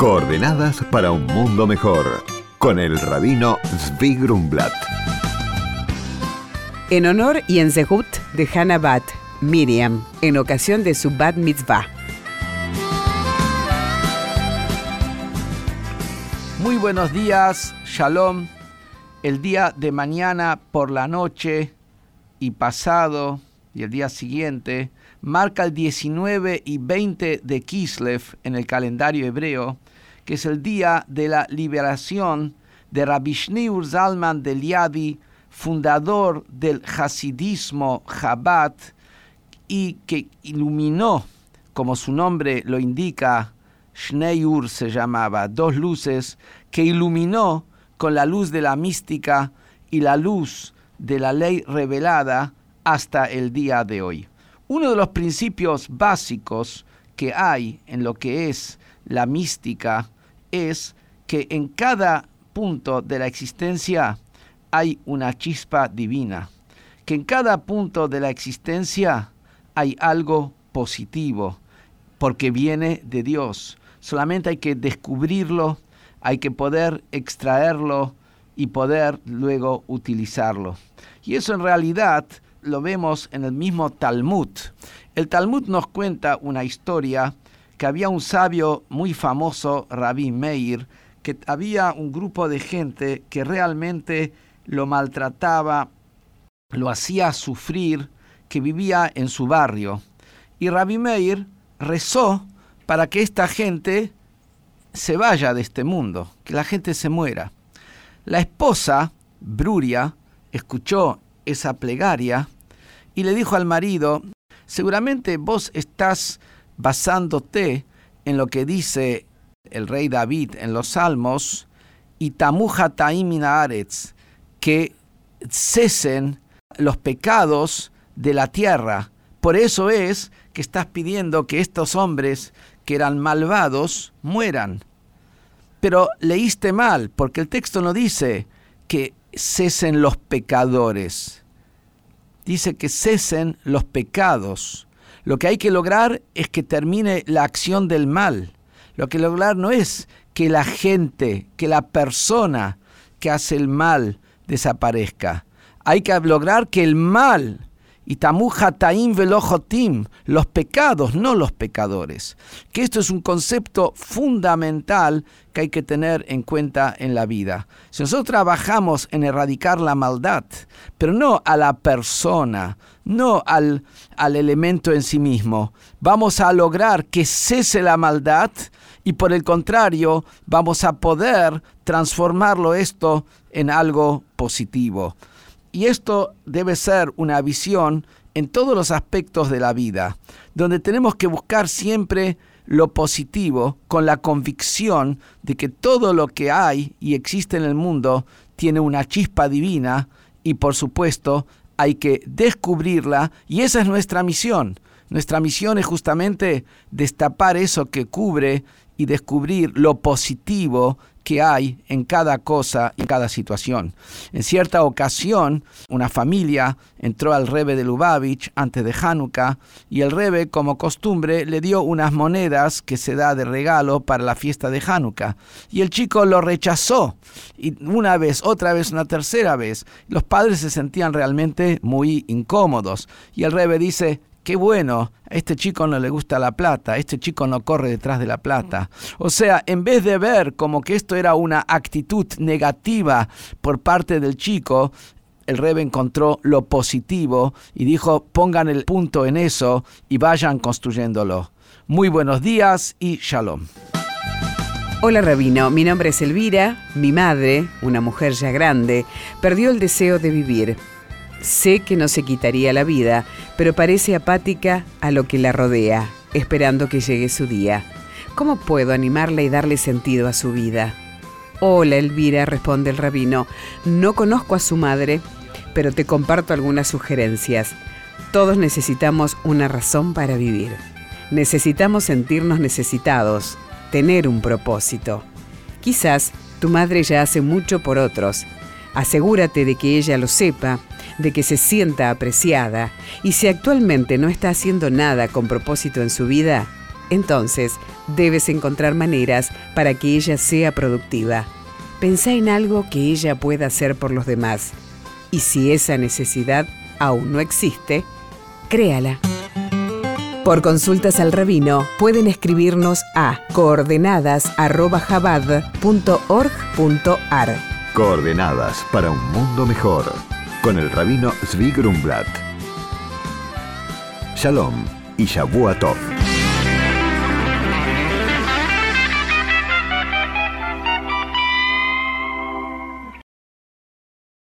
Coordenadas para un mundo mejor con el rabino Zvi Grumblat. En honor y en zehut de Hannah Bat, Miriam, en ocasión de su Bat Mitzvah. Muy buenos días, Shalom. El día de mañana por la noche y pasado y el día siguiente marca el 19 y 20 de Kislev en el calendario hebreo, que es el día de la liberación de Rabbi Shneur Zalman del Yadi, fundador del Hasidismo Chabad, y que iluminó, como su nombre lo indica, Shneur se llamaba, dos luces, que iluminó con la luz de la mística y la luz de la ley revelada hasta el día de hoy. Uno de los principios básicos que hay en lo que es la mística es que en cada punto de la existencia hay una chispa divina, que en cada punto de la existencia hay algo positivo, porque viene de Dios. Solamente hay que descubrirlo, hay que poder extraerlo y poder luego utilizarlo. Y eso en realidad lo vemos en el mismo Talmud. El Talmud nos cuenta una historia que había un sabio muy famoso, Rabbi Meir, que había un grupo de gente que realmente lo maltrataba, lo hacía sufrir, que vivía en su barrio. Y Rabbi Meir rezó para que esta gente se vaya de este mundo, que la gente se muera. La esposa, Bruria, escuchó esa plegaria y le dijo al marido, seguramente vos estás basándote en lo que dice el rey David en los Salmos, y tamuja taimina aretz, que cesen los pecados de la tierra. Por eso es que estás pidiendo que estos hombres que eran malvados mueran. Pero leíste mal, porque el texto no dice que cesen los pecadores. Dice que cesen los pecados. Lo que hay que lograr es que termine la acción del mal. Lo que lograr no es que la gente, que la persona que hace el mal desaparezca. Hay que lograr que el mal y tamuja taim velojotim, los pecados, no los pecadores. Que esto es un concepto fundamental que hay que tener en cuenta en la vida. Si nosotros trabajamos en erradicar la maldad, pero no a la persona, no al, al elemento en sí mismo, vamos a lograr que cese la maldad y por el contrario vamos a poder transformarlo esto en algo positivo. Y esto debe ser una visión en todos los aspectos de la vida, donde tenemos que buscar siempre lo positivo con la convicción de que todo lo que hay y existe en el mundo tiene una chispa divina y por supuesto hay que descubrirla y esa es nuestra misión. Nuestra misión es justamente destapar eso que cubre y descubrir lo positivo que hay en cada cosa, en cada situación. En cierta ocasión, una familia entró al Rebe de Lubavitch antes de Hanukkah y el Rebe, como costumbre, le dio unas monedas que se da de regalo para la fiesta de Hanukkah. Y el chico lo rechazó. Y una vez, otra vez, una tercera vez. Los padres se sentían realmente muy incómodos. Y el Rebe dice, qué bueno, a este chico no le gusta la plata, este chico no corre detrás de la plata. O sea, en vez de ver como que esto era una actitud negativa por parte del chico, el Rebe encontró lo positivo y dijo, pongan el punto en eso y vayan construyéndolo. Muy buenos días y shalom. Hola Rabino, mi nombre es Elvira, mi madre, una mujer ya grande, perdió el deseo de vivir Sé que no se quitaría la vida, pero parece apática a lo que la rodea, esperando que llegue su día. ¿Cómo puedo animarla y darle sentido a su vida? Hola, Elvira, responde el rabino. No conozco a su madre, pero te comparto algunas sugerencias. Todos necesitamos una razón para vivir. Necesitamos sentirnos necesitados, tener un propósito. Quizás tu madre ya hace mucho por otros. Asegúrate de que ella lo sepa de que se sienta apreciada y si actualmente no está haciendo nada con propósito en su vida, entonces debes encontrar maneras para que ella sea productiva. Pensá en algo que ella pueda hacer por los demás. Y si esa necesidad aún no existe, créala. Por consultas al rabino pueden escribirnos a coordenadas.jabad.org.ar. Coordenadas para un mundo mejor. Con el rabino Zvi Grumblat. Shalom y Shavuot Tov.